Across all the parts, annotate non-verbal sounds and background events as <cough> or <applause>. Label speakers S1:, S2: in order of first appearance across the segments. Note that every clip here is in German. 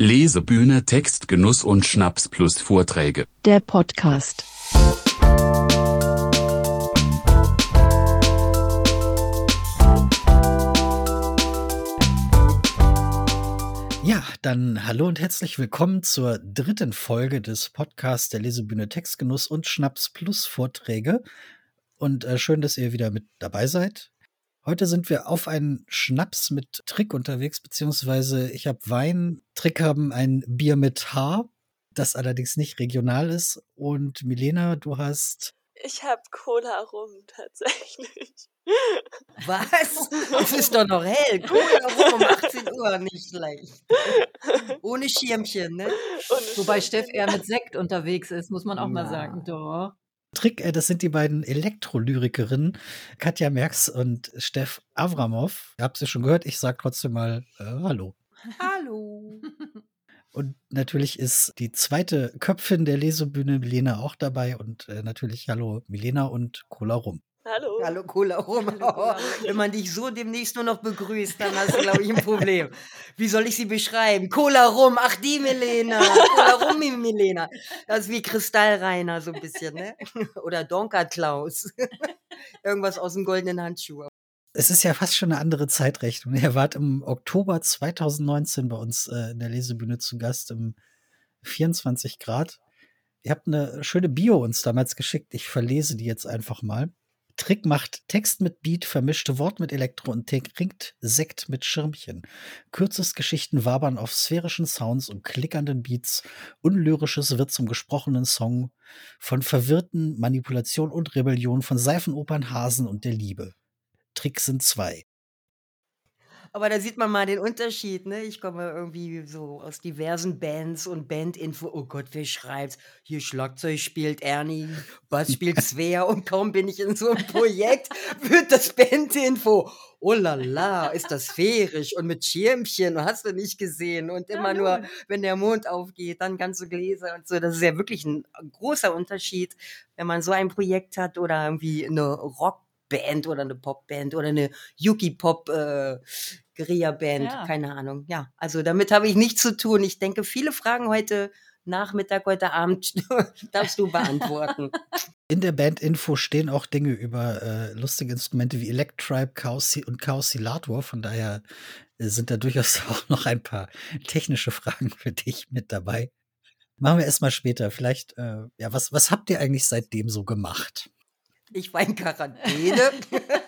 S1: Lesebühne Text Genuss und Schnaps plus Vorträge.
S2: Der Podcast.
S3: Ja, dann hallo und herzlich willkommen zur dritten Folge des Podcasts der Lesebühne Textgenuss und Schnaps plus Vorträge. Und äh, schön, dass ihr wieder mit dabei seid. Heute sind wir auf einen Schnaps mit Trick unterwegs, beziehungsweise ich habe Wein, Trick haben ein Bier mit Haar, das allerdings nicht regional ist. Und Milena, du hast.
S4: Ich habe Cola rum, tatsächlich.
S5: Was? <laughs> Es ist doch noch hell. Cola rum um 18 Uhr, nicht schlecht. Ohne Schirmchen, ne?
S6: Ohne Wobei Steff eher mit Sekt unterwegs ist, muss man auch ja. mal sagen. Doch.
S3: Trick, äh, das sind die beiden Elektrolyrikerinnen, Katja Merks und Steff Avramov. Ihr habt sie schon gehört, ich sage trotzdem mal äh, Hallo.
S5: Hallo. <laughs>
S3: Und natürlich ist die zweite Köpfin der Lesebühne, Milena, auch dabei. Und äh, natürlich Hallo, Milena und Cola Rum.
S4: Hallo.
S5: Hallo, Cola rum. Hallo, <laughs> Wenn man dich so demnächst nur noch begrüßt, dann hast du, glaube ich, ein Problem. Wie soll ich sie beschreiben? Cola rum. Ach, die Milena. Cola rum, Milena. Das ist wie Kristallreiner so ein bisschen, ne? <laughs> Oder Donker Klaus. <laughs> Irgendwas aus dem goldenen Handschuh.
S3: Es ist ja fast schon eine andere Zeitrechnung. Ihr wart im Oktober 2019 bei uns äh, in der Lesebühne zu Gast im 24 Grad. Ihr habt eine schöne Bio uns damals geschickt. Ich verlese die jetzt einfach mal. Trick macht Text mit Beat, vermischte Wort mit Elektro und trinkt Sekt mit Schirmchen. Kürzest Geschichten wabern auf sphärischen Sounds und klickernden Beats. Unlyrisches wird zum gesprochenen Song. Von verwirrten Manipulation und Rebellion, von Seifenopern, Hasen und der Liebe. Trick sind zwei.
S5: Aber da sieht man mal den Unterschied, ne? Ich komme irgendwie so aus diversen Bands und Bandinfo. Oh Gott, wer schreibt? Hier Schlagzeug spielt Ernie, Bass <laughs> spielt Svea und kaum bin ich in so einem Projekt, <laughs> wird das Bandinfo. Oh la la, ist das sphärisch und mit Schirmchen, hast du nicht gesehen. Und immer nur, wenn der Mond aufgeht, dann ganze Gläser und so. Das ist ja wirklich ein großer Unterschied, wenn man so ein Projekt hat oder irgendwie eine Rock Band oder eine Popband oder eine Yuki-Pop äh, Guerilla-Band, ja. keine Ahnung. Ja, also damit habe ich nichts zu tun. Ich denke, viele Fragen heute Nachmittag, heute Abend <laughs> darfst du beantworten.
S3: In der Band-Info stehen auch Dinge über äh, lustige Instrumente wie Electribe Chaos und Chaosilator. Von daher äh, sind da durchaus <laughs> auch noch ein paar technische Fragen für dich mit dabei. Machen wir erstmal später. Vielleicht, äh, ja, was, was habt ihr eigentlich seitdem so gemacht?
S5: Ich war in Quarantäne. <laughs>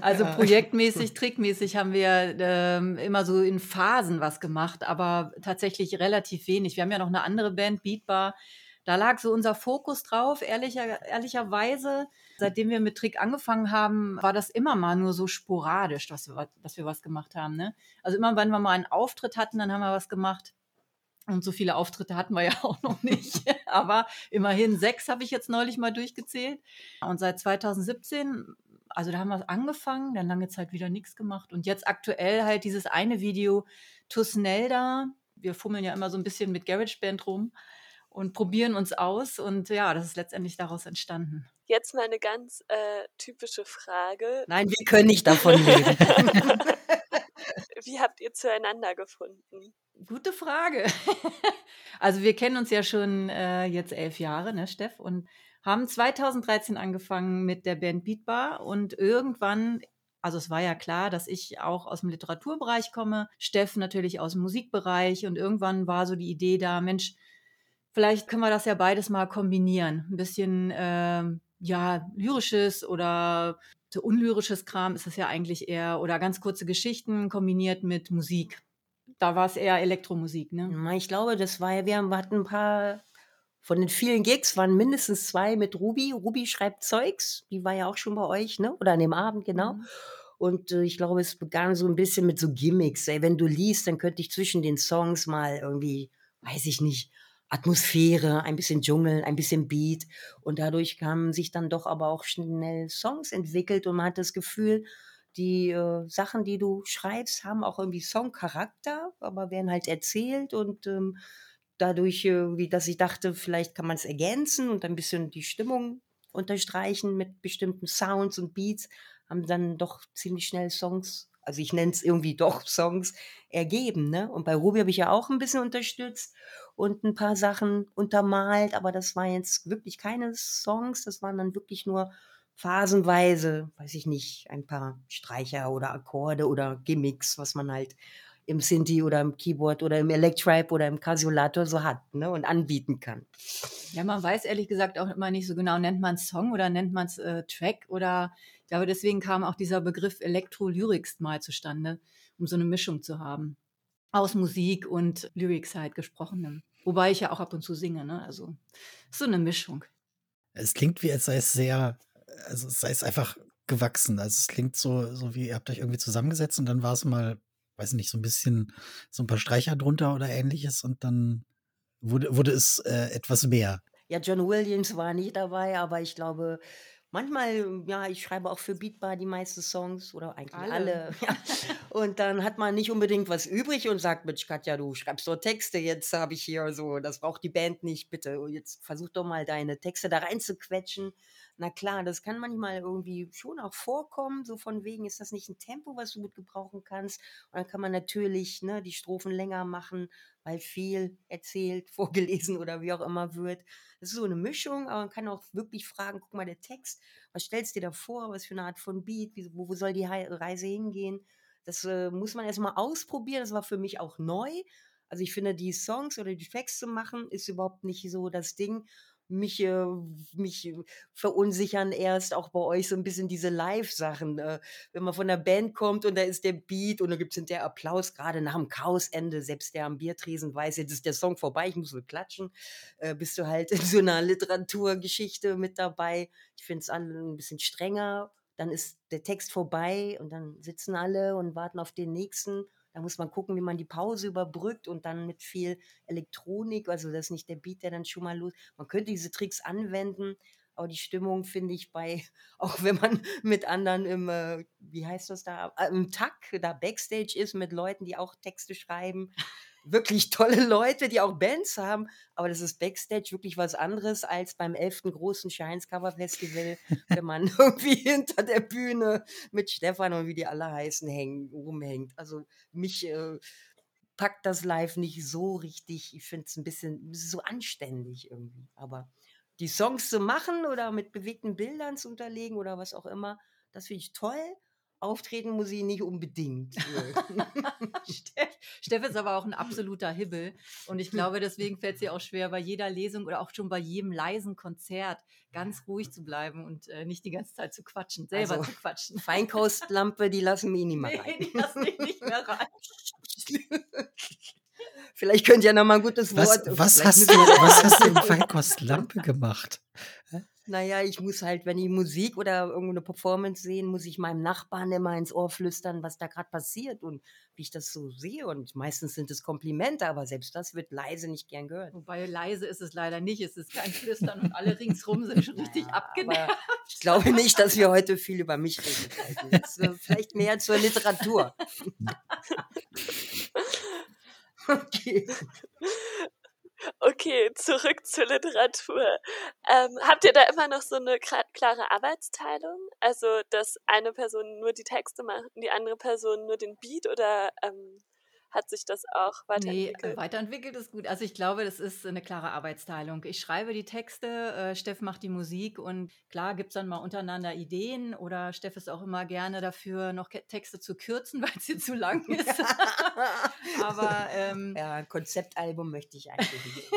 S6: Also projektmäßig, trickmäßig haben wir ähm, immer so in Phasen was gemacht, aber tatsächlich relativ wenig. Wir haben ja noch eine andere Band, Beatbar. Da lag so unser Fokus drauf, ehrlicher, ehrlicherweise. Seitdem wir mit Trick angefangen haben, war das immer mal nur so sporadisch, dass wir, dass wir was gemacht haben. Ne? Also immer, wenn wir mal einen Auftritt hatten, dann haben wir was gemacht. Und so viele Auftritte hatten wir ja <laughs> auch noch nicht. Aber immerhin sechs habe ich jetzt neulich mal durchgezählt. Und seit 2017, also da haben wir angefangen, dann lange Zeit wieder nichts gemacht. Und jetzt aktuell halt dieses eine Video, Tusnelda. Wir fummeln ja immer so ein bisschen mit GarageBand rum und probieren uns aus. Und ja, das ist letztendlich daraus entstanden.
S4: Jetzt mal eine ganz äh, typische Frage.
S5: Nein, wir können nicht davon <laughs> reden.
S4: Wie habt ihr zueinander gefunden?
S6: Gute Frage. <laughs> also wir kennen uns ja schon äh, jetzt elf Jahre, ne, Steff, und haben 2013 angefangen mit der Band Beatbar und irgendwann, also es war ja klar, dass ich auch aus dem Literaturbereich komme, Steff natürlich aus dem Musikbereich und irgendwann war so die Idee da, Mensch, vielleicht können wir das ja beides mal kombinieren. Ein bisschen, äh, ja, lyrisches oder so unlyrisches Kram ist es ja eigentlich eher, oder ganz kurze Geschichten kombiniert mit Musik da war es eher Elektromusik, ne?
S5: Ich glaube, das war ja, wir hatten ein paar von den vielen Gigs waren mindestens zwei mit Ruby. Ruby schreibt Zeugs, die war ja auch schon bei euch, ne? Oder an dem Abend, genau. Mhm. Und äh, ich glaube, es begann so ein bisschen mit so Gimmicks. Ey, wenn du liest, dann könnte ich zwischen den Songs mal irgendwie, weiß ich nicht, Atmosphäre, ein bisschen Dschungel, ein bisschen Beat. Und dadurch haben sich dann doch aber auch schnell Songs entwickelt und man hat das Gefühl, die äh, Sachen, die du schreibst, haben auch irgendwie Songcharakter, aber werden halt erzählt und ähm, dadurch, äh, dass ich dachte, vielleicht kann man es ergänzen und ein bisschen die Stimmung unterstreichen mit bestimmten Sounds und Beats, haben dann doch ziemlich schnell Songs also ich nenne es irgendwie doch <laughs> Songs, ergeben. Ne? Und bei Ruby habe ich ja auch ein bisschen unterstützt und ein paar Sachen untermalt, aber das waren jetzt wirklich keine Songs, das waren dann wirklich nur phasenweise, weiß ich nicht, ein paar Streicher oder Akkorde oder Gimmicks, was man halt im Synthi oder im Keyboard oder im Electribe oder im Casiolator so hat ne, und anbieten kann.
S6: Ja, man weiß ehrlich gesagt auch immer nicht so genau, nennt man es Song oder nennt man es äh, Track oder ich glaube, deswegen kam auch dieser Begriff Elektro-Lyrics mal zustande, um so eine Mischung zu haben. Aus Musik und Lyrics halt gesprochenem. Wobei ich ja auch ab und zu singe, ne? Also so eine Mischung.
S3: Es klingt wie, als sei es sehr, also es sei es einfach gewachsen. Also es klingt so, so wie, ihr habt euch irgendwie zusammengesetzt und dann war es mal weiß nicht, so ein bisschen, so ein paar Streicher drunter oder ähnliches und dann wurde, wurde es äh, etwas mehr.
S5: Ja, John Williams war nicht dabei, aber ich glaube, manchmal, ja, ich schreibe auch für Beatbar die meisten Songs oder eigentlich alle. alle <laughs> ja. Und dann hat man nicht unbedingt was übrig und sagt, Mensch, Katja, du schreibst doch Texte, jetzt habe ich hier so, das braucht die Band nicht, bitte. Jetzt versuch doch mal deine Texte da reinzuquetschen. Na klar, das kann manchmal irgendwie schon auch vorkommen, so von wegen, ist das nicht ein Tempo, was du gut gebrauchen kannst? Und dann kann man natürlich ne, die Strophen länger machen, weil viel erzählt, <laughs> vorgelesen oder wie auch immer wird. Das ist so eine Mischung, aber man kann auch wirklich fragen, guck mal, der Text, was stellst du dir da vor, was für eine Art von Beat, wo, wo soll die Reise hingehen? Das äh, muss man erstmal ausprobieren, das war für mich auch neu. Also ich finde, die Songs oder die Tracks zu machen, ist überhaupt nicht so das Ding mich, äh, mich verunsichern erst auch bei euch so ein bisschen diese Live-Sachen. Äh, wenn man von der Band kommt und da ist der Beat und da gibt es hinterher Applaus, gerade nach dem Chaosende, selbst der am Biertresen weiß, jetzt ist der Song vorbei, ich muss wohl klatschen, äh, bist du halt in so einer Literaturgeschichte mit dabei. Ich finde es ein bisschen strenger. Dann ist der Text vorbei und dann sitzen alle und warten auf den nächsten. Da muss man gucken, wie man die Pause überbrückt und dann mit viel Elektronik, also das ist nicht der Beat, der dann schon mal los. Man könnte diese Tricks anwenden, aber die Stimmung finde ich bei, <laughs> auch wenn man mit anderen im, äh, wie heißt das da, äh, im Takt da Backstage ist mit Leuten, die auch Texte schreiben, wirklich tolle Leute, die auch Bands haben, aber das ist Backstage wirklich was anderes als beim elften großen Shines Cover Festival, wenn man <laughs> irgendwie hinter der Bühne mit Stefan und wie die alle heißen hängen, rumhängt. Also mich äh, packt das live nicht so richtig. Ich finde es ein bisschen so anständig irgendwie. Aber die Songs zu machen oder mit bewegten Bildern zu unterlegen oder was auch immer, das finde ich toll auftreten muss ich nicht unbedingt. <laughs>
S6: Steff ist aber auch ein absoluter Hibbel. Und ich glaube, deswegen fällt es ihr auch schwer, bei jeder Lesung oder auch schon bei jedem leisen Konzert ganz ruhig zu bleiben und äh, nicht die ganze Zeit zu quatschen, selber also, zu quatschen. <laughs>
S5: Feinkostlampe, die lassen mich nicht mehr
S6: rein. Nee, die lassen <laughs> mich nicht mehr rein.
S5: Vielleicht könnt ihr noch mal ein gutes Wort.
S3: Was, was hast, du, was hast du in Feinkostlampe gemacht?
S5: Naja, ich muss halt, wenn ich Musik oder irgendeine Performance sehen, muss ich meinem Nachbarn immer ins Ohr flüstern, was da gerade passiert und wie ich das so sehe. Und meistens sind es Komplimente, aber selbst das wird leise nicht gern gehört.
S6: Wobei leise ist es leider nicht. Es ist kein Flüstern und alle ringsrum sind schon <laughs> richtig naja, abgenervt.
S5: Ich glaube nicht, dass wir heute viel über mich reden. Jetzt, äh, vielleicht mehr zur Literatur. <laughs> <laughs>
S4: okay. Okay, zurück zur Literatur. Ähm, habt ihr da immer noch so eine klare Arbeitsteilung? Also, dass eine Person nur die Texte macht und die andere Person nur den Beat oder ähm, hat sich das auch weiterentwickelt?
S6: Nee, weiterentwickelt ist gut. Also ich glaube, das ist eine klare Arbeitsteilung. Ich schreibe die Texte, äh, Steff macht die Musik und klar gibt es dann mal untereinander Ideen oder Steff ist auch immer gerne dafür, noch Texte zu kürzen, <laughs> weil es hier zu lang ist. <laughs> Aber ähm,
S5: ja, ein Konzeptalbum möchte ich eigentlich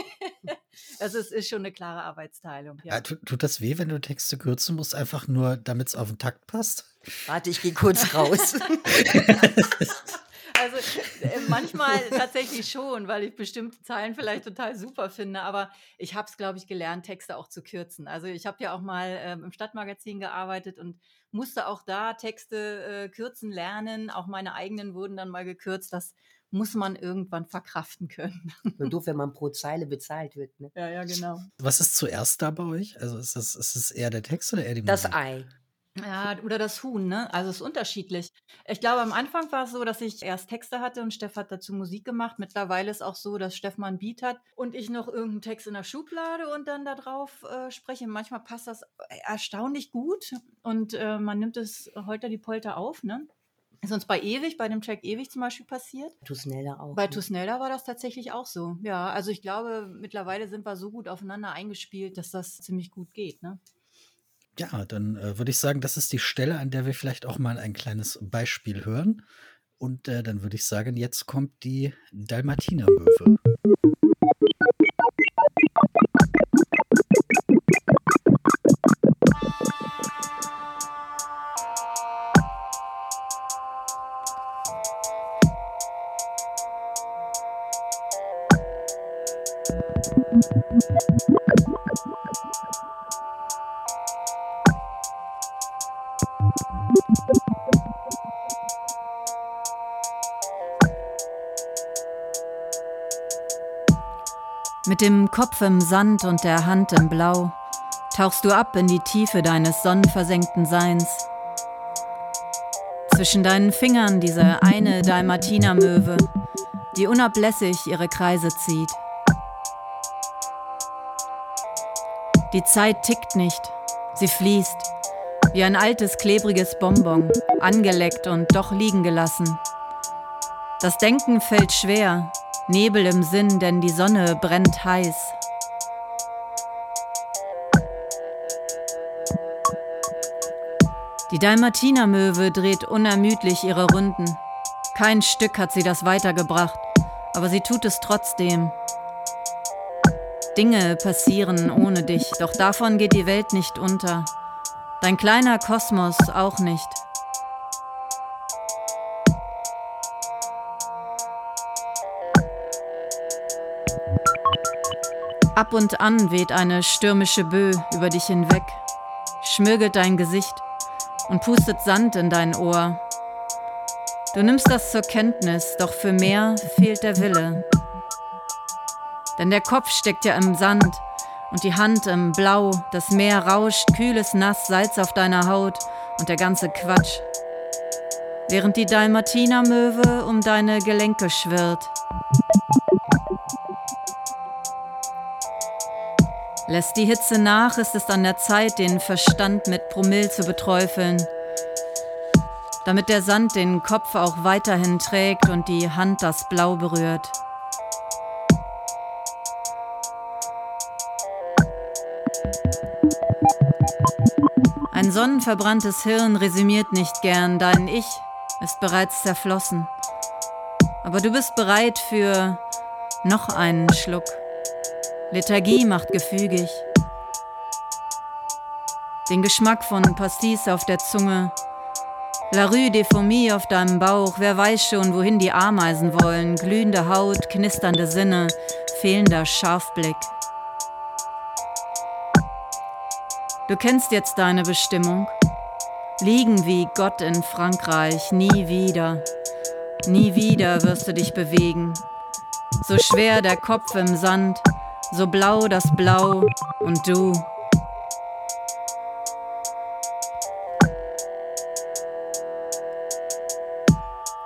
S5: <laughs>
S6: also es ist schon eine klare Arbeitsteilung.
S3: Ja. Ja, tut, tut das weh, wenn du Texte kürzen musst, einfach nur, damit es auf den Takt passt?
S5: Warte, ich gehe kurz raus.
S6: Also äh, manchmal tatsächlich schon, weil ich bestimmte Zeilen vielleicht total super finde, aber ich habe es, glaube ich, gelernt, Texte auch zu kürzen. Also ich habe ja auch mal ähm, im Stadtmagazin gearbeitet und musste auch da Texte äh, kürzen lernen. Auch meine eigenen wurden dann mal gekürzt. Das muss man irgendwann verkraften können. <laughs>
S5: Nur doof, wenn man pro Zeile bezahlt wird. Ne?
S6: Ja, ja, genau.
S3: Was ist zuerst da bei euch? Also ist es ist das eher der Text oder eher die
S5: Musik?
S3: Das
S5: Ei.
S6: Ja, oder das Huhn, ne? Also es ist unterschiedlich. Ich glaube, am Anfang war es so, dass ich erst Texte hatte und Steff hat dazu Musik gemacht. Mittlerweile ist auch so, dass Steff mal ein Beat hat und ich noch irgendeinen Text in der Schublade und dann da drauf äh, spreche. Manchmal passt das erstaunlich gut und äh, man nimmt es holter die Polter auf, ne? Ist uns bei Ewig, bei dem Track Ewig zum Beispiel passiert.
S5: Tusnelda auch.
S6: Bei
S5: ne?
S6: Tusnelda war das tatsächlich auch so. Ja, also ich glaube, mittlerweile sind wir so gut aufeinander eingespielt, dass das ziemlich gut geht. Ne?
S3: Ja, dann äh, würde ich sagen, das ist die Stelle, an der wir vielleicht auch mal ein kleines Beispiel hören. Und äh, dann würde ich sagen, jetzt kommt die Dalmatiner-Möwe.
S6: Mit dem Kopf im Sand und der Hand im Blau tauchst du ab in die Tiefe deines sonnenversenkten Seins. Zwischen deinen Fingern diese eine Dalmatinermöwe, die unablässig ihre Kreise zieht. Die Zeit tickt nicht, sie fließt, wie ein altes klebriges Bonbon, angeleckt und doch liegen gelassen. Das Denken fällt schwer, Nebel im Sinn, denn die Sonne brennt heiß. Die Dalmatinermöwe dreht unermüdlich ihre Runden. Kein Stück hat sie das weitergebracht, aber sie tut es trotzdem. Dinge passieren ohne dich, doch davon geht die Welt nicht unter. Dein kleiner Kosmos auch nicht. Ab und an weht eine stürmische Böe über dich hinweg, schmirgelt dein Gesicht und pustet Sand in dein Ohr. Du nimmst das zur Kenntnis, doch für mehr fehlt der Wille. Denn der Kopf steckt ja im Sand und die Hand im Blau, das Meer rauscht, kühles Nass, Salz auf deiner Haut und der ganze Quatsch. Während die Dalmatinermöwe um deine Gelenke schwirrt. Lässt die Hitze nach, ist es an der Zeit, den Verstand mit Promille zu beträufeln, damit der Sand den Kopf auch weiterhin trägt und die Hand das Blau berührt. Ein sonnenverbranntes Hirn resümiert nicht gern, dein Ich ist bereits zerflossen. Aber du bist bereit für noch einen Schluck. Lethargie macht gefügig. Den Geschmack von Pastis auf der Zunge. La Rue des Fourmis auf deinem Bauch. Wer weiß schon, wohin die Ameisen wollen. Glühende Haut, knisternde Sinne, fehlender Scharfblick. Du kennst jetzt deine Bestimmung. Liegen wie Gott in Frankreich, nie wieder. Nie wieder wirst du dich bewegen. So schwer der Kopf im Sand, so blau das Blau und du.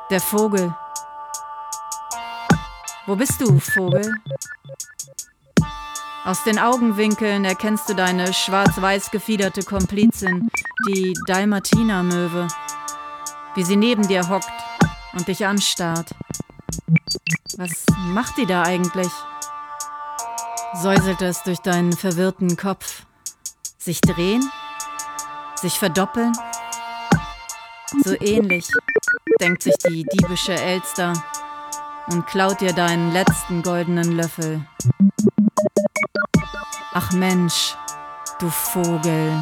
S6: Der Vogel. Wo bist du, Vogel? Aus den Augenwinkeln erkennst du deine schwarz-weiß gefiederte Komplizin, die Dalmatinermöwe, wie sie neben dir hockt und dich anstarrt. Was macht die da eigentlich? Säuselt es durch deinen verwirrten Kopf. Sich drehen? Sich verdoppeln? So ähnlich denkt sich die diebische Elster und klaut dir deinen letzten goldenen Löffel. Ach Mensch, du Vogel.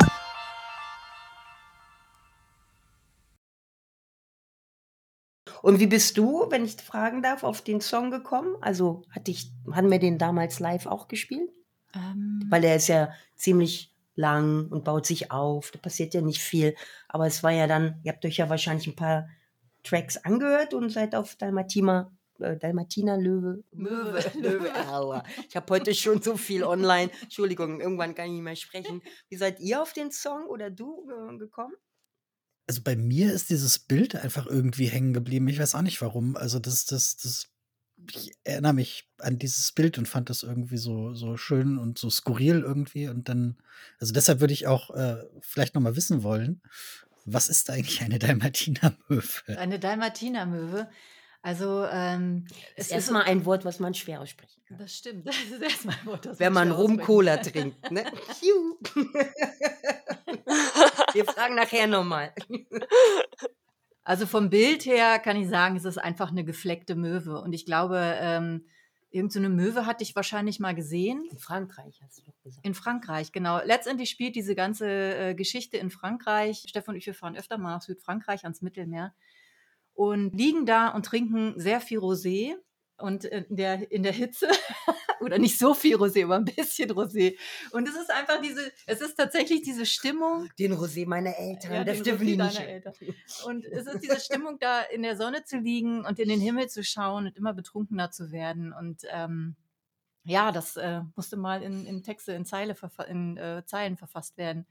S5: Und wie bist du, wenn ich fragen darf, auf den Song gekommen? Also hatte ich, haben wir den damals live auch gespielt?
S6: Ähm,
S5: Weil der ist ja ziemlich lang und baut sich auf. Da passiert ja nicht viel. Aber es war ja dann, ihr habt euch ja wahrscheinlich ein paar Tracks angehört und seid auf Dalmatina, äh, Dalmatiner Löwe. Möwe, <laughs> Löwe. Aua. Ich habe heute schon so viel online. Entschuldigung, irgendwann kann ich nicht mehr sprechen. Wie seid ihr auf den Song oder du äh, gekommen?
S3: Also bei mir ist dieses Bild einfach irgendwie hängen geblieben. Ich weiß auch nicht warum. Also das, das, das, ich erinnere mich an dieses Bild und fand das irgendwie so, so schön und so skurril irgendwie. Und dann, also deshalb würde ich auch äh, vielleicht noch mal wissen wollen, Was ist eigentlich eine Dalmatinermöwe?
S6: Eine Dalmatinermöwe. Also, ähm,
S5: Es ist erstmal ein Wort, was man schwer aussprechen kann.
S6: Das stimmt. Das ist erstmal ein Wort, das
S5: Wenn man
S6: schwer
S5: Rum Cola trinkt, ne? <laughs> <laughs> Wir fragen nachher nochmal. <laughs>
S6: Also vom Bild her kann ich sagen, es ist einfach eine gefleckte Möwe. Und ich glaube, ähm, irgendeine so Möwe hatte ich wahrscheinlich mal gesehen.
S5: In Frankreich hast du doch gesagt.
S6: In Frankreich, genau. Letztendlich spielt diese ganze äh, Geschichte in Frankreich. Stefan und ich, wir fahren öfter mal nach Südfrankreich ans Mittelmeer und liegen da und trinken sehr viel Rosé. Und in der, in der Hitze, <laughs> oder nicht so viel Rosé, aber ein bisschen Rosé. Und es ist einfach diese, es ist tatsächlich diese Stimmung,
S5: Den Rosé meiner Eltern,
S6: Ja,
S5: das dürfen die nicht.
S6: Eltern. Und es ist diese Stimmung, da in der Sonne zu liegen und in den Himmel zu schauen und immer betrunkener zu werden. Und ähm, ja, das äh, musste mal in, in Texte, in, Zeile in äh, Zeilen verfasst werden.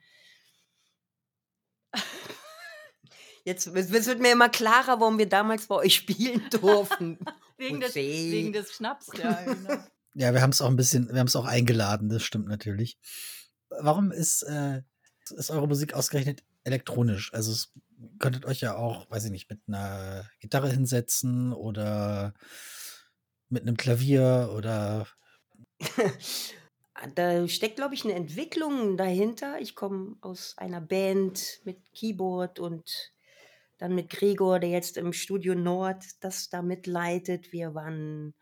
S5: Jetzt es wird mir immer klarer, warum wir damals bei euch spielen durften. <laughs>
S6: Wegen des, wegen des Schnaps, ja, <laughs> genau.
S3: Ja, wir haben es auch ein bisschen, wir haben es auch eingeladen, das stimmt natürlich. Warum ist, äh, ist eure Musik ausgerechnet elektronisch? Also es könntet euch ja auch, weiß ich nicht, mit einer Gitarre hinsetzen oder mit einem Klavier oder <laughs>
S5: Da steckt, glaube ich, eine Entwicklung dahinter. Ich komme aus einer Band mit Keyboard und dann mit Gregor, der jetzt im Studio Nord das da mitleitet. Wir waren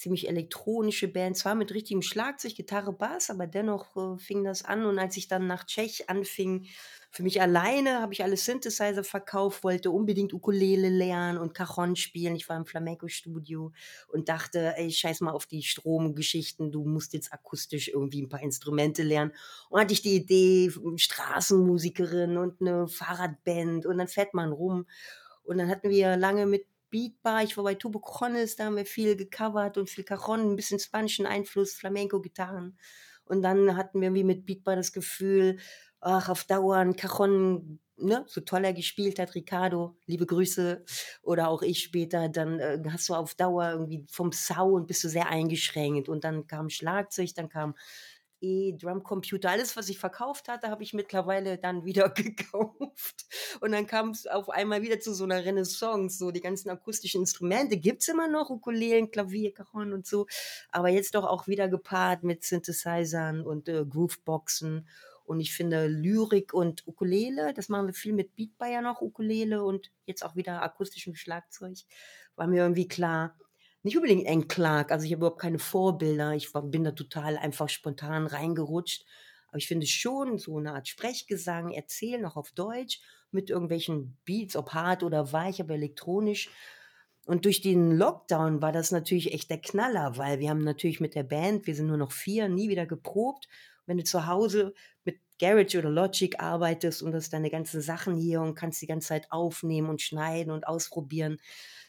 S5: ziemlich elektronische Band, zwar mit richtigem Schlagzeug, Gitarre, Bass, aber dennoch äh, fing das an. Und als ich dann nach Tschech anfing, für mich alleine, habe ich alle Synthesizer verkauft, wollte unbedingt Ukulele lernen und Cajon spielen. Ich war im Flamenco-Studio und dachte, ey, scheiß mal auf die Stromgeschichten, du musst jetzt akustisch irgendwie ein paar Instrumente lernen. Und hatte ich die Idee, Straßenmusikerin und eine Fahrradband und dann fährt man rum. Und dann hatten wir lange mit Beatbar, ich war bei Tubo Chronis, da haben wir viel gecovert und viel Cajon, ein bisschen spanischen Einfluss, Flamenco-Gitarren. Und dann hatten wir wie mit Beatbar das Gefühl, ach, auf Dauer ein Cajon, ne, so toll er gespielt hat, Ricardo, liebe Grüße, oder auch ich später, dann äh, hast du auf Dauer irgendwie vom Sound bist du sehr eingeschränkt. Und dann kam Schlagzeug, dann kam E, Drumcomputer, alles, was ich verkauft hatte, habe ich mittlerweile dann wieder <laughs> gekauft. Und dann kam es auf einmal wieder zu so einer Renaissance. So die ganzen akustischen Instrumente gibt es immer noch, Ukulelen, Klavier, Cajon und so. Aber jetzt doch auch wieder gepaart mit Synthesizern und äh, Grooveboxen. Und ich finde Lyrik und Ukulele, das machen wir viel mit Beatbar ja noch, Ukulele und jetzt auch wieder akustischem Schlagzeug, war mir irgendwie klar, nicht unbedingt Anne Clark, also ich habe überhaupt keine Vorbilder, ich war, bin da total einfach spontan reingerutscht. Aber ich finde schon so eine Art Sprechgesang, Erzählen auch auf Deutsch mit irgendwelchen Beats, ob hart oder weich, aber elektronisch. Und durch den Lockdown war das natürlich echt der Knaller, weil wir haben natürlich mit der Band, wir sind nur noch vier, nie wieder geprobt. Wenn du zu Hause mit Garage oder Logic arbeitest und hast deine ganzen Sachen hier und kannst die ganze Zeit aufnehmen und schneiden und ausprobieren,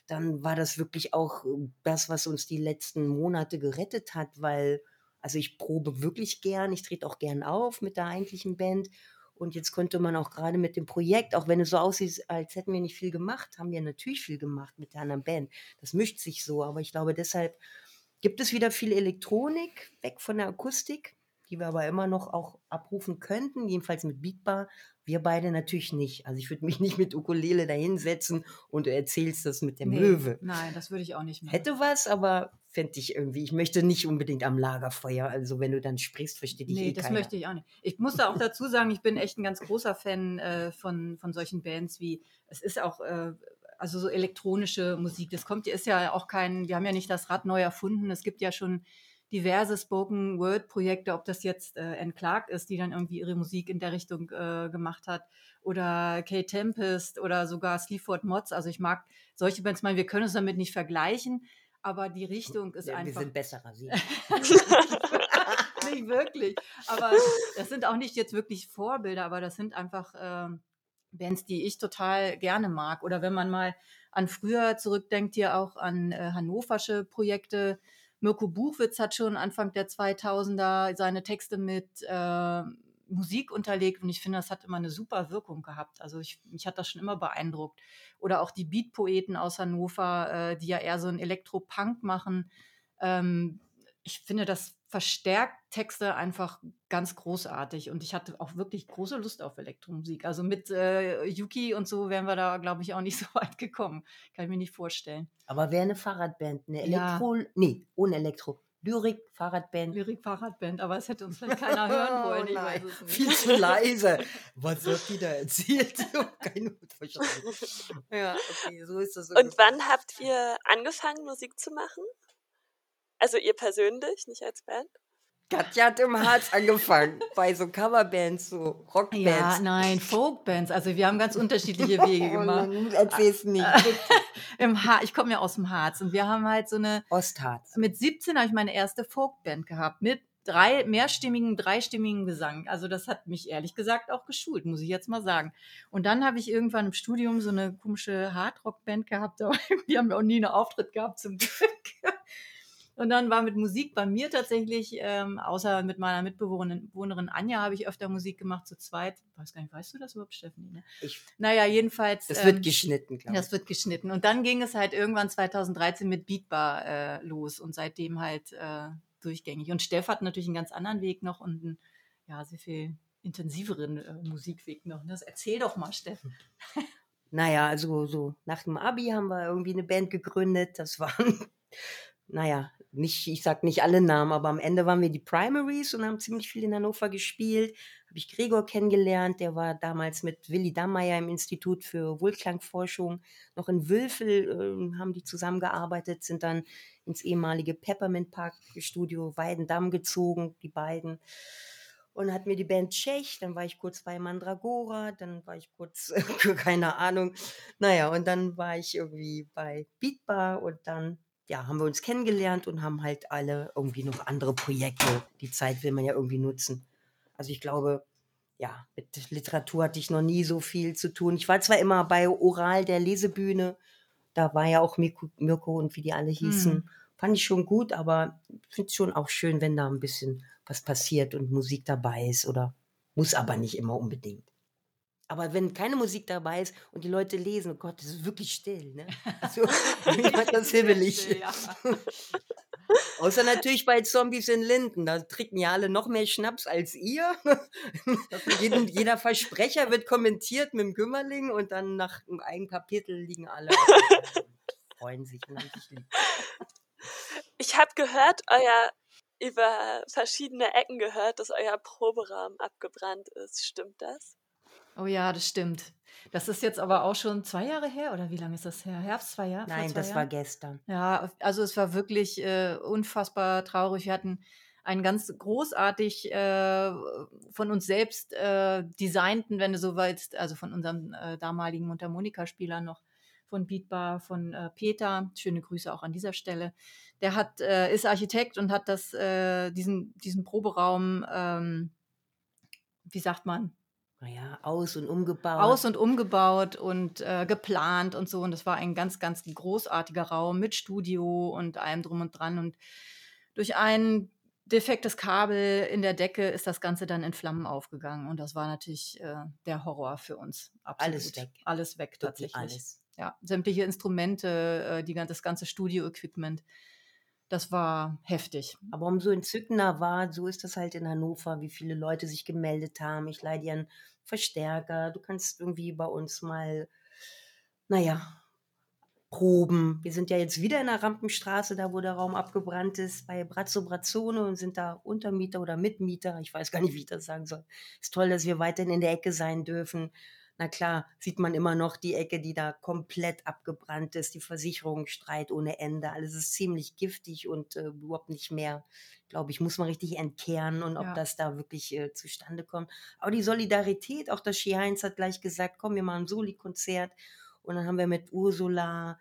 S5: dann war das wirklich auch äh, das, was uns die letzten Monate gerettet hat, weil, also ich probe wirklich gern, ich trete auch gern auf mit der eigentlichen Band. Und jetzt konnte man auch gerade mit dem Projekt, auch wenn es so aussieht, als hätten wir nicht viel gemacht, haben wir natürlich viel gemacht mit der anderen Band. Das mischt sich so, aber ich glaube, deshalb gibt es wieder viel Elektronik, weg von der Akustik, die wir aber immer noch auch abrufen könnten, jedenfalls mit Beatbar. Wir beide natürlich nicht. Also ich würde mich <laughs> nicht mit Ukulele da hinsetzen und du erzählst das mit der
S6: Nee,
S5: Möwe.
S6: Nein, das würde ich auch nicht machen.
S5: Hätte was, aber fände ich irgendwie. Ich möchte nicht unbedingt am Lagerfeuer. Also wenn du dann sprichst, versteht dich
S6: Nee,
S5: eh
S6: das
S5: keiner.
S6: möchte ich auch nicht. Ich muss da auch dazu sagen, ich bin echt ein ganz großer Fan äh, von, von solchen Bands wie, es ist auch, äh, also so elektronische Musik. Das kommt, ist ja auch kein, wir haben ja nicht das Rad neu erfunden. Es gibt ja schon diverse Spoken-Word-Projekte, ob das jetzt äh, Anne Clark ist, die dann irgendwie ihre Musik in der Richtung äh, gemacht hat, oder Kate Tempest oder sogar Sleaford Mods. Also ich mag solche Bands, ich meine, wir können uns damit nicht vergleichen, aber die Richtung ist
S5: wir
S6: einfach
S5: sind besser rasiert. <laughs> <laughs>
S6: nicht wirklich. Aber das sind auch nicht jetzt wirklich Vorbilder, aber das sind einfach ähm, Bands, die ich total gerne mag. Oder wenn man mal an früher zurückdenkt, hier auch an äh, hannoversche Projekte. Mirko Buchwitz hat schon Anfang der 2000er seine Texte mit äh, Musik unterlegt und ich finde, das hat immer eine super Wirkung gehabt. Also ich, mich hat das schon immer beeindruckt. Oder auch die Beat-Poeten aus Hannover, äh, die ja eher so ein Elektro-Punk machen. Ähm, ich finde, das verstärkt Texte einfach ganz großartig. Und ich hatte auch wirklich große Lust auf Elektromusik. Also mit äh, Yuki und so wären wir da, glaube ich, auch nicht <laughs> so weit gekommen. Kann ich mir nicht vorstellen.
S5: Aber wäre eine Fahrradband, eine
S6: Ja.
S5: Elektro, nee, ohne Elektro. Lyrik, Fahrradband.
S6: Lyrik-Fahrradband, aber es hätte uns vielleicht <laughs> keiner hören wollen. Ich
S5: Oh nein,
S6: weiß es nicht.
S5: viel zu leise. Was wird die da erzählt? <laughs> Ich Keine. Ja, okay, so ist das.
S4: Und
S5: ungefähr.
S4: wann habt ihr angefangen, Musik zu machen? Also ihr persönlich, nicht als Band?
S5: Katja hat im Harz angefangen, <laughs> bei so Coverbands, so Rockbands.
S6: Ja, nein, Folkbands. Also wir haben ganz unterschiedliche <laughs> Wege gemacht.
S5: Erzähl's nicht. <laughs>
S6: Im Har ich komme ja aus dem Harz und wir haben halt so eine
S5: Ostharz.
S6: mit 17 habe ich meine erste Folkband gehabt mit drei mehrstimmigen, dreistimmigen Gesang. Also das hat mich ehrlich gesagt auch geschult, muss ich jetzt mal sagen. Und dann habe ich irgendwann im Studium so eine komische Hardrock-Band gehabt, aber die haben auch nie einen Auftritt gehabt zum Glück. Und dann war mit Musik bei mir tatsächlich, ähm, außer mit meiner Mitbewohnerin Bewohnerin Anja, habe ich öfter Musik gemacht zu zweit. Weiß gar nicht, weißt du das überhaupt, Stephanie? Ne?
S5: Ich,
S6: Naja, jedenfalls.
S5: das
S6: ähm,
S5: wird geschnitten, glaube ich.
S6: das wird geschnitten. Und dann ging es halt irgendwann 2013 mit Beatbar äh, los und seitdem halt äh, durchgängig. Und Steff hat natürlich einen ganz anderen Weg noch und einen ja, sehr viel intensiveren äh, Musikweg noch. Das erzähl doch mal, Steff.
S5: Naja, also so nach dem Abi haben wir irgendwie eine Band gegründet. Das waren, naja, nicht, ich sag nicht alle Namen, aber am Ende waren wir die Primaries und haben ziemlich viel in Hannover gespielt. Habe ich Gregor kennengelernt, der war damals mit Willi Dammeier im Institut für Wohlklangforschung noch in Wülfel, äh, haben die zusammengearbeitet, sind dann ins ehemalige Peppermint Park Studio Weidendamm gezogen, die beiden. Und hat mir die Band Tschech, dann war ich kurz bei Mandragora, dann war ich kurz, <laughs> keine Ahnung. Naja, und dann war ich irgendwie bei Beatbar und dann, ja, haben wir uns kennengelernt und haben halt alle irgendwie noch andere Projekte. Die Zeit will man ja irgendwie nutzen. Also ich glaube, ja, mit Literatur hatte ich noch nie so viel zu tun. Ich war zwar immer bei Oral der Lesebühne, da war ja auch Mirko, Mirko und wie die alle hießen.
S6: Mhm.
S5: Fand ich schon gut, aber ich finde es schon auch schön, wenn da ein bisschen was passiert und Musik dabei ist oder muss aber nicht immer unbedingt. Aber wenn keine Musik dabei ist und die Leute lesen, oh Gott, das ist wirklich still, ne? So, mir hat das hibbelig.
S6: Ja. <laughs>
S5: Außer natürlich bei Zombies in Linden. Da trinken ja alle noch mehr Schnaps als ihr. <laughs> Jeden, jeder Versprecher wird kommentiert mit dem Kümmerling und dann nach einem Kapitel liegen alle freuen sich.
S4: Ich habe gehört, euer über verschiedene Ecken gehört, dass euer Proberaum abgebrannt ist. Stimmt das?
S6: Oh ja, das stimmt. Das ist jetzt aber auch schon zwei Jahre her, oder wie lange ist das her? Herbst, zwei Jahre?
S5: Nein,
S6: zwei
S5: das
S6: Jahren?
S5: war gestern.
S6: Ja, also es war wirklich äh, unfassbar traurig. Wir hatten einen ganz großartig äh, von uns selbst äh, designten, wenn du so willst, also von unserem äh, damaligen Mundharmonika-Spieler noch, von Beatbar, von äh, Peter. Schöne Grüße auch an dieser Stelle. Der hat, äh, ist Architekt und hat das, äh, diesen, diesen Proberaum, ähm, wie sagt man,
S5: Naja, aus und umgebaut.
S6: aus und umgebaut und äh, geplant und so. Und das war ein ganz, ganz großartiger Raum mit Studio und allem drum und dran. Und durch ein defektes Kabel in der Decke ist das Ganze dann in Flammen aufgegangen. Und das war natürlich äh, der Horror für uns. Absolut.
S5: Alles weg.
S6: Alles weg
S5: Wirklich
S6: tatsächlich.
S5: alles.
S6: Ja, sämtliche Instrumente, äh, die, das ganze Studio-Equipment. Das war heftig.
S5: Aber umso entzückender war, so ist das halt in Hannover, wie viele Leute sich gemeldet haben. Ich leih dir einen Verstärker. Du kannst irgendwie bei uns mal, naja, proben. Wir sind ja jetzt wieder in der Rampenstraße, da wo der Raum abgebrannt ist, bei Brazzo Brazzone und sind da Untermieter oder Mitmieter. Ich weiß gar nicht, wie ich das sagen soll. Ist toll, dass wir weiterhin in der Ecke sein dürfen. Na klar, sieht man immer noch die Ecke, die da komplett abgebrannt ist. Die Versicherung Streit ohne Ende. Alles ist ziemlich giftig und äh, überhaupt nicht mehr, glaube ich, muss man richtig entkehren und ob
S6: Ja.
S5: das da wirklich äh, zustande kommt. Aber die Solidarität, auch das Ski Heinz hat gleich gesagt, komm, wir machen ein Soli-Konzert. Und dann haben wir mit Ursula,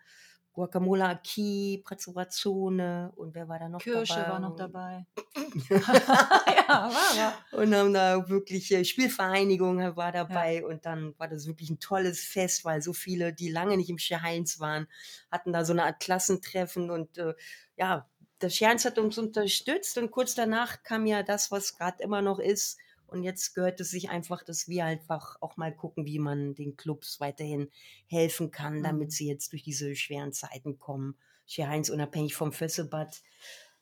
S5: Guacamole Aki, Prezzorazzone und wer war da noch
S6: Kirsche
S5: dabei?
S6: war noch dabei. <laughs> ja, war er.
S5: und haben da wirklich äh, Spielvereinigung war dabei und dann war das wirklich ein tolles Fest, weil so viele, die lange nicht im Scherheinz waren, hatten da so eine Art Klassentreffen und äh, ja, das Scherheinz hat uns unterstützt und kurz danach kam ja das, was gerade immer noch ist und jetzt gehört es sich einfach, dass wir einfach auch mal gucken, wie man den Clubs weiterhin helfen kann, damit
S6: Mhm.
S5: sie jetzt durch diese schweren Zeiten kommen. Scherheinz unabhängig vom Fössebad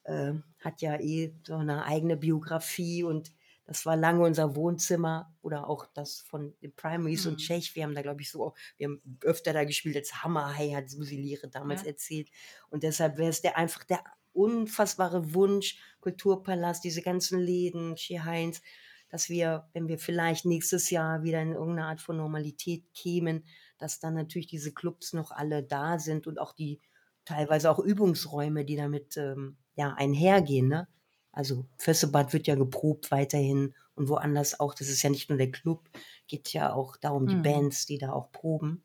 S5: äh, hat ja eh so eine eigene Biografie und das war lange unser Wohnzimmer oder auch das von den Primaries
S6: Mhm.
S5: und Tschech. Wir haben da, glaube ich, so, wir haben öfter da gespielt als Hammerhai, hat Susi Lehre damals
S6: Ja.
S5: erzählt. Und deshalb wäre es der einfach der unfassbare Wunsch, Kulturpalast, diese ganzen Läden, Schier Heinz, dass wir, wenn wir vielleicht nächstes Jahr wieder in irgendeine Art von Normalität kämen, dass dann natürlich diese Clubs noch alle da sind und auch die teilweise auch Übungsräume, die damit ähm, ja, einhergehen. Ne? Also Fössebad wird ja geprobt weiterhin und woanders auch. Das ist ja nicht nur der Club, geht ja auch darum, die
S6: Mhm.
S5: Bands, die da auch proben.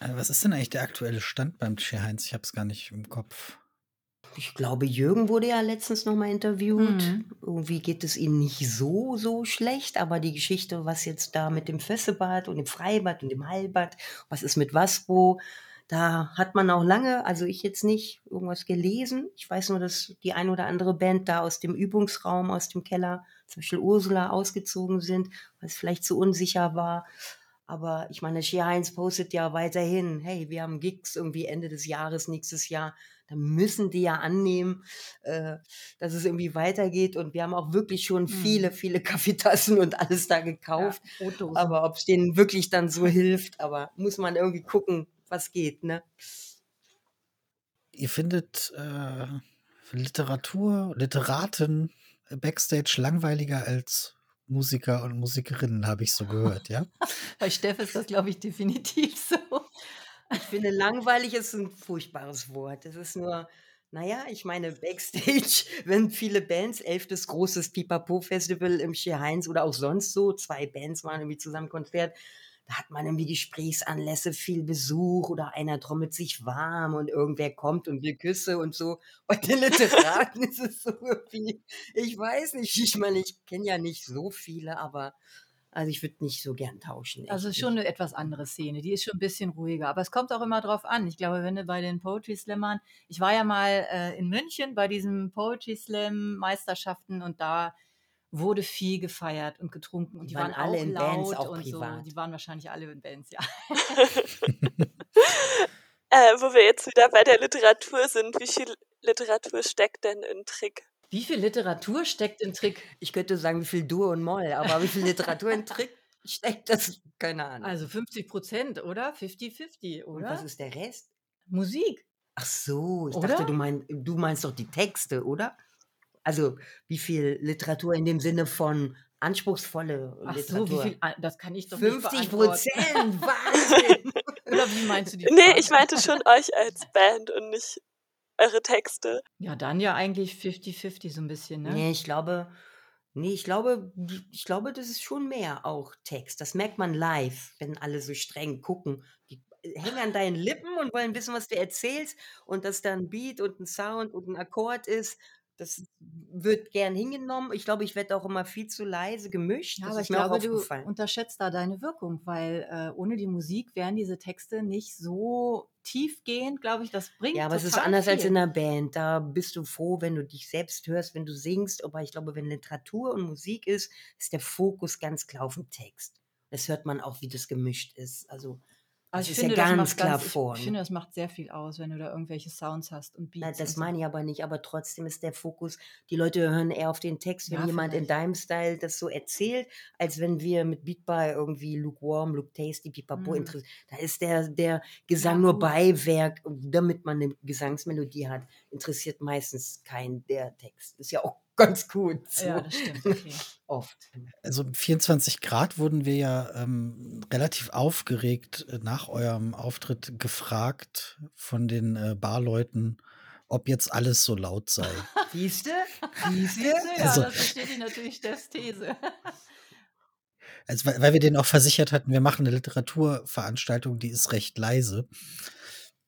S3: Äh, Was ist denn eigentlich der aktuelle Stand beim Tschir Heinz? Ich habe es gar nicht im Kopf.
S5: Ich glaube, Jürgen wurde ja letztens nochmal interviewt.
S6: Mhm.
S5: Irgendwie geht es ihm nicht so, so schlecht, aber die Geschichte, was jetzt da mit dem Fessebad und dem Freibad und dem Heilbad, was ist mit Waspo, da hat man auch lange, also ich jetzt nicht, irgendwas gelesen. Ich weiß nur, dass die ein oder andere Band da aus dem Übungsraum, aus dem Keller, zum Beispiel Ursula, ausgezogen sind, weil es vielleicht zu unsicher war. Aber ich meine, Shea Heinz postet ja weiterhin, hey, wir haben Gigs irgendwie Ende des Jahres, nächstes Jahr. Da müssen die ja annehmen, äh, dass es irgendwie weitergeht. Und wir haben auch wirklich schon viele,
S6: Mhm.
S5: viele <laughs> Kaffeetassen und alles da gekauft.
S6: Ja.
S5: Aber ob es denen wirklich dann so hilft, aber muss man irgendwie gucken, was geht, ne?
S3: Ihr findet äh, Literatur, Literaten backstage langweiliger als Musiker und Musikerinnen, habe ich so gehört, ja? <laughs>
S6: Bei Steff ist das, glaube ich, definitiv so.
S5: Ich finde, langweilig ist ein furchtbares Wort. Es ist nur, naja, ich meine, Backstage, <laughs> wenn viele Bands, elftes großes Pipapo-Festival im Schier Heinz oder auch sonst so, zwei Bands waren irgendwie zusammen Konzert, da hat man irgendwie Gesprächsanlässe, viel Besuch oder einer trommelt sich warm und irgendwer kommt und will Küsse und so. <laughs> Bei den Literaten ist es so irgendwie, ich weiß nicht, ich meine, ich kenne ja nicht so viele, aber also ich würde nicht so gern tauschen.
S6: Also schon
S5: nicht.
S6: eine etwas andere Szene. Die ist schon ein bisschen ruhiger. Aber es kommt auch immer drauf an. Ich glaube, wenn du bei den Poetry Slammern, ich war ja mal äh, in München bei diesen Poetry Slam Meisterschaften und da wurde viel gefeiert und getrunken und
S5: Die
S6: die,
S5: waren
S6: waren,
S5: alle
S6: auch
S5: in
S6: laut
S5: Bands, auch
S6: und
S5: privat.
S6: so. Die waren wahrscheinlich alle in Bands, ja. <laughs>
S4: Äh, wo wir jetzt wieder bei der Literatur sind, wie viel Literatur steckt denn in Trick?
S6: Wie viel Literatur steckt in Trick?
S5: Ich könnte sagen, wie viel Dur und Moll, aber wie viel Literatur in Trick steckt, das keine Ahnung.
S6: Also 50 Prozent, oder? 50-50,
S5: und was
S6: oder?
S5: ist der Rest?
S6: Musik.
S5: Ach so, ich
S6: Oder?
S5: dachte, du, mein, du meinst doch die Texte, oder? Also, wie viel Literatur in dem Sinne von anspruchsvolle
S6: Ach
S5: Literatur?
S6: so, wie viel? ah, Das kann ich doch nicht
S5: 50
S6: beantworten.
S5: Prozent, <laughs> Wahnsinn!
S6: Oder wie meinst du die
S4: Nee,
S6: Frage?
S4: ich meinte schon euch als Band und nicht eure Texte.
S6: Ja, dann ja eigentlich 50-50 so ein bisschen, ne?
S5: Nee, ich glaube, nee, ich glaube, ich glaube, das ist schon mehr auch Text. Das merkt man live, wenn alle so streng gucken. Die hängen an deinen Lippen und wollen wissen, was du erzählst und dass da ein Beat und ein Sound und ein Akkord ist. Das wird gern hingenommen. Ich glaube, ich werde auch immer viel zu leise gemischt.
S6: Ja,
S5: das
S6: aber ich glaube, du unterschätzt da deine Wirkung, weil äh, ohne die Musik wären diese Texte nicht so tiefgehend, glaube ich. Das bringt
S5: Ja, aber es ist anders als
S6: viel.
S5: in einer Band. Da bist du froh, wenn du dich selbst hörst, wenn du singst. Aber ich glaube, wenn Literatur und Musik ist, ist der Fokus ganz klar auf dem Text. Das hört man auch, wie das gemischt ist. Also,
S6: Also ich
S5: ist
S6: finde,
S5: ja
S6: das
S5: ganz klar
S6: ganz,
S5: vorne.
S6: ich finde, das macht sehr viel aus, wenn du da irgendwelche Sounds hast und
S5: Na,
S6: Beats
S5: das
S6: und
S5: meine ich aber nicht, aber trotzdem ist der Fokus, die Leute hören eher auf den Text, wenn
S6: Ja,
S5: jemand in
S6: vielleicht.
S5: deinem Style das so erzählt, als wenn wir mit Beatby irgendwie lukewarm, Luke Tasty, Pipapo
S6: Mhm.
S5: interessiert. Da ist der, der
S6: Ja,
S5: Gesang nur
S6: gut.
S5: Beiwerk, damit man eine Gesangsmelodie hat, interessiert meistens kein der Text. Ist ja auch <laughs> ganz gut so.
S6: Ja, das stimmt. Okay. <laughs>
S5: Oft.
S3: Also im 24 Grad wurden wir ja ähm, relativ aufgeregt äh, nach eurem Auftritt gefragt von den äh, Barleuten, ob jetzt alles so laut sei. <laughs>
S5: Siehst du? Siehst
S6: Siehst du, ja,
S3: Also-
S6: das bestätigt natürlich Steffs These.
S3: Also, weil, weil wir denen auch versichert hatten, wir machen eine Literaturveranstaltung, die ist recht leise.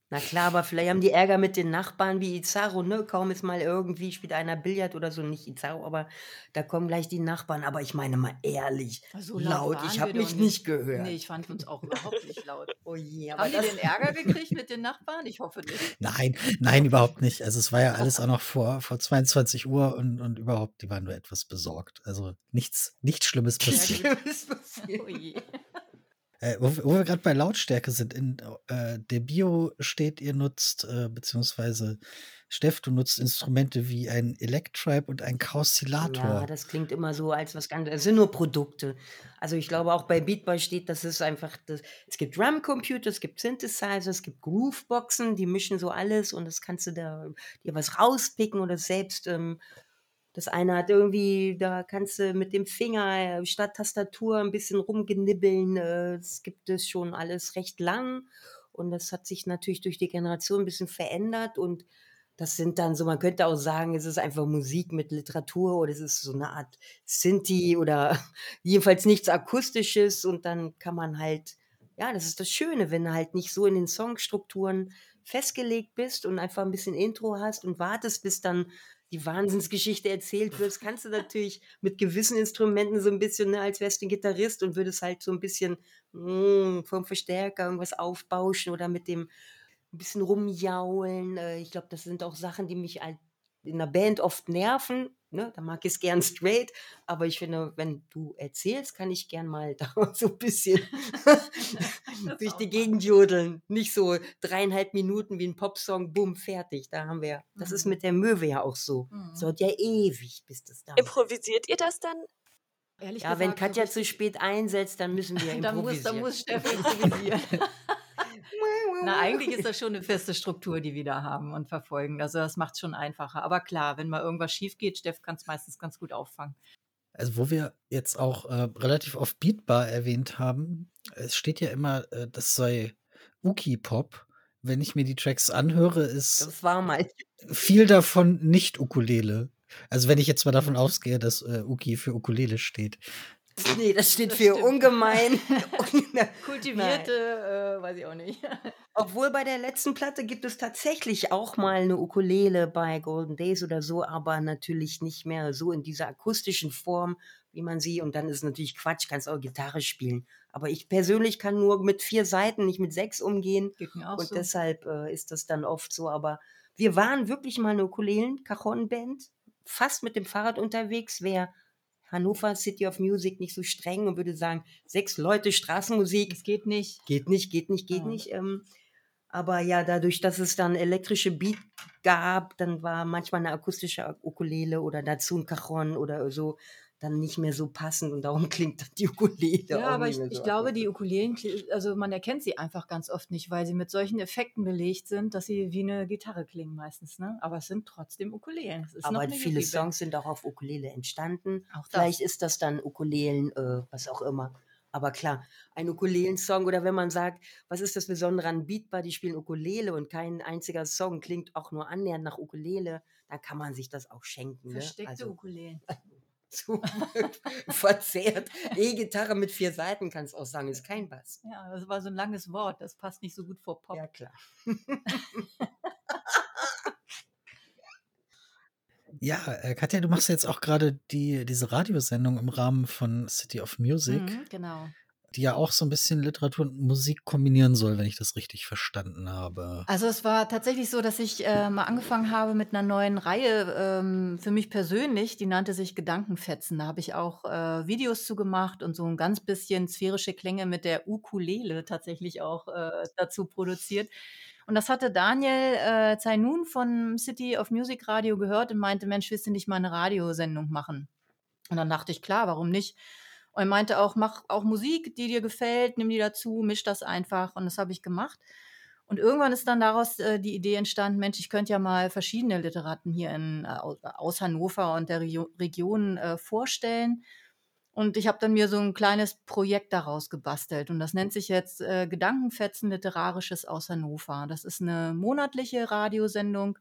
S5: Na klar, aber vielleicht haben die Ärger mit den Nachbarn wie Izaro, ne? Kaum ist mal irgendwie, spielt einer Billard oder so, nicht Izaro, aber da kommen gleich die Nachbarn. Aber ich meine mal ehrlich,
S6: So
S5: laut,
S6: waren
S5: ich habe mich nicht gehört.
S6: Nee, ich fand uns auch überhaupt nicht laut. <laughs>
S5: Oh je, aber
S6: Haben die den Ärger gekriegt mit den Nachbarn? Ich hoffe nicht. <laughs>
S3: Nein, nein, überhaupt nicht. Also es war ja alles auch noch vor, vor 22 Uhr und, und überhaupt, die waren nur etwas besorgt. Also nichts, nichts Schlimmes passiert.
S6: gut.
S5: Schlimmes passiert.
S6: Oh je.
S3: Äh, wo, wo wir gerade bei Lautstärke sind, in äh, der Bio steht, ihr nutzt, äh, beziehungsweise Steff, du nutzt Instrumente wie ein Electribe und ein Kaustillator.
S5: Ja, das klingt immer so als was ganz. Es sind nur Produkte. Also ich glaube auch bei Beatboy steht, das ist einfach. Das, es gibt Drumcomputer, es gibt Synthesizer, es gibt Grooveboxen, die mischen so alles und das kannst du da dir was rauspicken oder selbst. Ähm, das eine hat irgendwie, da kannst du mit dem Finger äh, statt Tastatur ein bisschen rumgenibbeln. Äh, Das gibt es schon alles recht lang und das hat sich natürlich durch die Generation ein bisschen verändert und das sind dann so, man könnte auch sagen, es ist einfach Musik mit Literatur oder es ist so eine Art Sinti oder <laughs> jedenfalls nichts Akustisches und dann kann man halt, ja, das ist das Schöne, wenn du halt nicht so in den Songstrukturen festgelegt bist und einfach ein bisschen Intro hast und wartest, bis dann die Wahnsinnsgeschichte erzählt wird, kannst du natürlich mit gewissen Instrumenten so ein bisschen, ne, als wärst du ein Gitarrist und würdest halt so ein bisschen mm, vom Verstärker irgendwas aufbauschen oder mit dem ein bisschen rumjaulen. Äh, ich glaube, das sind auch Sachen, die mich halt in der Band oft nerven. Ne? Da mag ich es gern straight, aber ich finde, wenn du erzählst, kann ich gern mal <laughs> da so ein bisschen <laughs> durch die Gegend jodeln. Nicht so dreieinhalb Minuten wie ein Popsong, bumm, fertig. Da haben wir, das ist
S6: Mhm.
S5: mit der Möwe ja auch so.
S6: Mhm.
S5: Es dauert ja ewig, bis das da ist.
S4: Improvisiert ihr das dann?
S6: Ehrlich
S5: Ja, wenn
S6: gesagt, so
S5: Katja zu spät einsetzt, dann müssen wir <laughs>
S6: dann muss,
S5: improvisieren.
S6: dann muss Steff improvisieren. Na, eigentlich ist das schon eine feste Struktur, die wir da haben und verfolgen. Also das macht es schon einfacher. Aber klar, wenn mal irgendwas schief geht, Steff kann es meistens ganz gut auffangen.
S3: Also wo wir jetzt auch äh, relativ oft Beatbar erwähnt haben, es steht ja immer, äh, das sei Uki-Pop. Wenn ich mir die Tracks anhöre, ist
S5: Das war mal. <laughs>
S3: viel davon nicht Ukulele. Also wenn ich jetzt mal davon ausgehe, dass äh, Uki für Ukulele steht.
S5: Nee, das steht
S6: Das
S5: für
S6: stimmt.
S5: ungemein. <laughs>
S6: Kultivierte, äh, weiß ich auch nicht.
S5: Obwohl bei der letzten Platte gibt es tatsächlich auch mal eine Ukulele bei Golden Days oder so, aber natürlich nicht mehr so in dieser akustischen Form, wie man sie. Und dann ist natürlich Quatsch, kannst auch Gitarre spielen. Aber ich persönlich kann nur mit vier Seiten, nicht mit sechs umgehen.
S6: Geht mir auch
S5: und
S6: so.
S5: deshalb äh, ist das dann oft so. Aber wir waren wirklich mal eine Ukulelen-Cajon-Band, fast mit dem Fahrrad unterwegs. Wer Hannover City of Music nicht so streng und würde sagen, sechs Leute Straßenmusik,
S6: Es geht nicht.
S5: geht nicht, geht nicht, geht
S6: Ja.
S5: nicht. Ähm, aber ja, dadurch, dass es dann elektrische Beat gab, dann war manchmal eine akustische Ukulele oder dazu ein Cajon oder so dann nicht mehr so passend und darum <laughs> klingt dann die Ukulele
S6: Ja, aber ich,
S5: mehr
S6: ich
S5: so
S6: glaube, die Ukulelen, also man erkennt sie einfach ganz oft nicht, weil sie mit solchen Effekten belegt sind, dass sie wie eine Gitarre klingen meistens. Ne? Aber es sind trotzdem Ukulelen.
S5: Aber viele
S6: Yuppie-Band.
S5: Songs sind auch auf Ukulele entstanden.
S6: Auch das.
S5: Vielleicht ist das dann Ukulelen, äh, was auch immer. Aber klar, ein Ukulelen-Song oder wenn man sagt, was ist das Besondere an Beatbar, die spielen Ukulele und kein einziger Song klingt auch nur annähernd nach Ukulele, dann kann man sich das auch schenken. Ne?
S6: Versteckte
S5: Also
S6: Ukulelen. <laughs> <laughs>
S5: so <laughs> verzerrt. E-Gitarre mit vier Seiten kannst du auch sagen, ist kein Bass.
S6: Ja, das war so ein langes Wort. Das passt nicht so gut vor Pop.
S5: Ja, klar. <laughs>
S3: Ja, äh, Katja, du machst jetzt auch gerade die, diese Radiosendung im Rahmen von City of Music,
S6: Mhm, genau.
S3: Die ja auch so ein bisschen Literatur und Musik kombinieren soll, wenn ich das richtig verstanden habe.
S6: Also es war tatsächlich so, dass ich äh, mal angefangen habe mit einer neuen Reihe ähm, für mich persönlich, die nannte sich Gedankenfetzen. Da habe ich auch äh, Videos zu gemacht und so ein ganz bisschen sphärische Klänge mit der Ukulele tatsächlich auch äh, dazu produziert. Und das hatte Daniel äh, Zainun von City of Music Radio gehört und meinte, Mensch, willst du nicht mal eine Radiosendung machen? Und dann dachte ich, klar, warum nicht? Und er meinte auch, mach auch Musik, die dir gefällt, nimm die dazu, misch das einfach. Und das habe ich gemacht. Und irgendwann ist dann daraus äh, die Idee entstanden, Mensch, ich könnte ja mal verschiedene Literaten hier in, äh, au- aus Hannover und der Regio Region äh, vorstellen. Und ich habe dann mir so ein kleines Projekt daraus gebastelt. Und das nennt sich jetzt äh, Gedankenfetzen Literarisches aus Hannover. Das ist eine monatliche Radiosendung.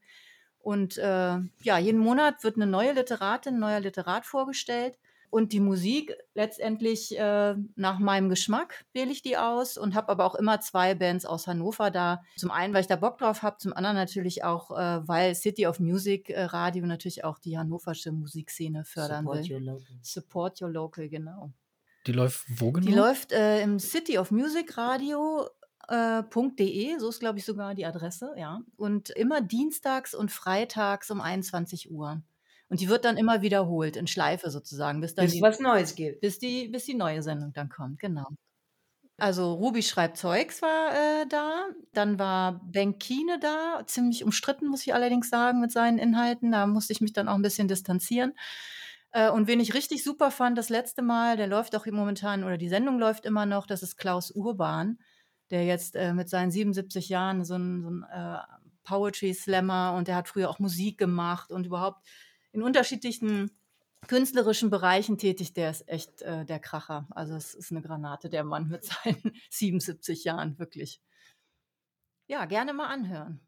S6: Und äh, ja, jeden Monat wird eine neue Literatin, ein neuer Literat vorgestellt. Und die Musik letztendlich äh, nach meinem Geschmack wähle ich die aus und habe aber auch immer zwei Bands aus Hannover da. Zum einen, weil ich da Bock drauf habe, zum anderen natürlich auch, äh, weil City of Music äh, Radio natürlich auch die hannoversche Musikszene fördern
S5: Support
S6: will.
S5: your local.
S6: Support Your Local, genau.
S3: Die läuft wo genau?
S6: Die läuft äh, im City of Music Radio. Äh, .de, so ist glaube ich sogar die Adresse, ja. Und immer dienstags und freitags um 21 Uhr. Und die wird dann immer wiederholt, in Schleife sozusagen, bis dann
S5: Bis
S6: die,
S5: was Neues gibt.
S6: bis die, bis die neue Sendung dann kommt, genau. Also Ruby schreibt Zeugs war äh, da, dann war Benkine da, ziemlich umstritten, muss ich allerdings sagen, mit seinen Inhalten. Da musste ich mich dann auch ein bisschen distanzieren. Äh, und wen ich richtig super fand, das letzte Mal, der läuft auch momentan, oder die Sendung läuft immer noch, das ist Klaus Urban, der jetzt äh, mit seinen 77 Jahren so ein, so ein äh, Poetry Slammer und der hat früher auch Musik gemacht und überhaupt in unterschiedlichen künstlerischen Bereichen tätig, der ist echt äh, der Kracher. Also es ist eine Granate, der Mann mit seinen <laughs> 77 Jahren, wirklich. Ja, gerne mal anhören.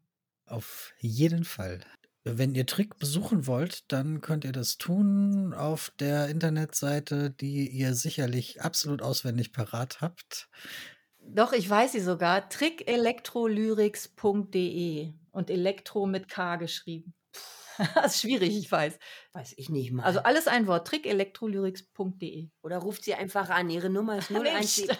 S3: Auf jeden Fall. Wenn ihr Trick besuchen wollt, dann könnt ihr das tun auf der Internetseite, die ihr sicherlich absolut auswendig parat habt.
S6: Doch, ich weiß sie sogar. trickelektrolyrics.de und Elektro mit K geschrieben. <laughs> das ist schwierig, ich weiß.
S5: Weiß ich nicht mal.
S6: Also alles ein Wort, trickelektrolyrics.de.
S5: Oder ruft sie einfach an. Ihre Nummer ist <laughs> 017. <laughs>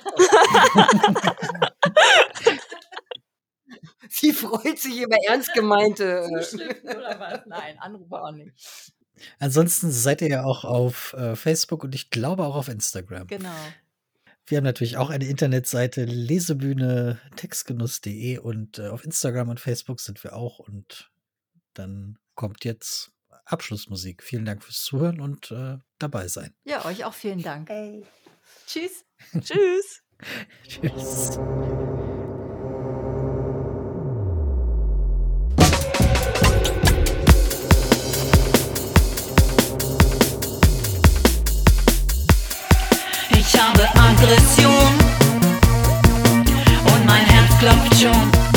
S5: sie freut sich über ernst gemeinte. äh,
S6: Zuschriften oder was? Nein, Anrufe auch nicht.
S3: Ansonsten seid ihr ja auch auf äh, Facebook und ich glaube auch auf Instagram.
S6: Genau.
S3: Wir haben natürlich auch eine Internetseite lesebühne textgenuss.de und äh, auf Instagram und Facebook sind wir auch und dann kommt jetzt Abschlussmusik. Vielen Dank fürs Zuhören und äh, dabei sein.
S6: Ja, euch auch vielen Dank.
S5: Ey.
S6: Tschüss. <laughs>
S4: Tschüss.
S3: Tschüss.
S2: Ich habe Aggression und mein Herz klopft schon.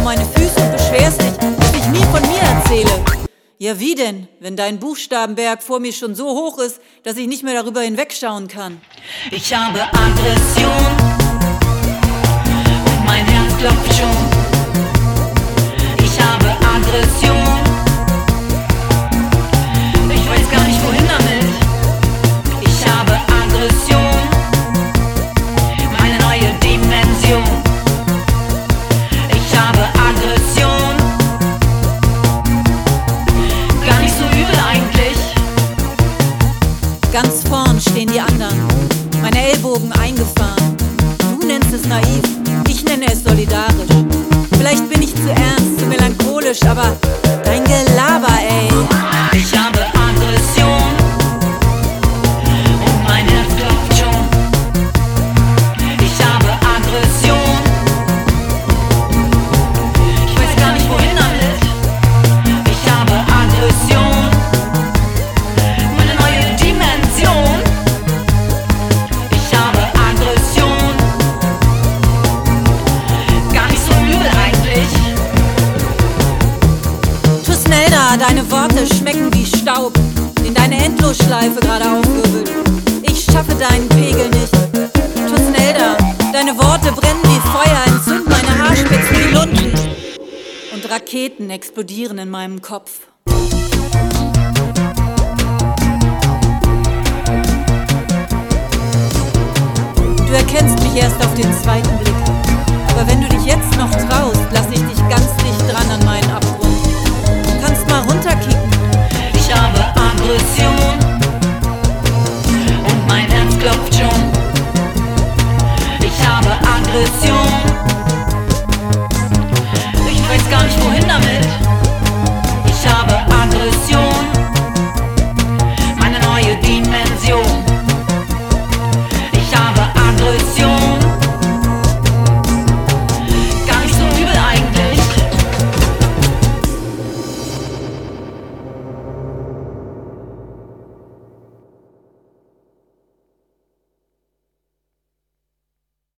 S7: Vor meine Füße und beschwerst dich, dass ich nie von mir erzähle. Ja, wie denn, wenn dein Buchstabenberg vor mir schon so hoch ist, dass ich nicht mehr darüber hinwegschauen kann?
S2: Ich habe Aggression und mein Herz klopft schon. Ich habe Aggression.
S7: Melancholisch, aber deine Worte schmecken wie Staub, den deine Endlosschleife gerade aufwirbelt. Ich schaffe deinen Pegel nicht. Tu schnell da, deine Worte brennen wie Feuer, entzünd meine Haarspitzen wie Lunden. Und Raketen explodieren in meinem Kopf. Du erkennst mich erst auf den zweiten Blick. Aber wenn du dich jetzt noch traust, lass ich dich ganz dicht dran an meinen Abgrund mal runterkicken.
S2: Ich habe Aggression und mein Herz klopft schon. Ich habe Aggression.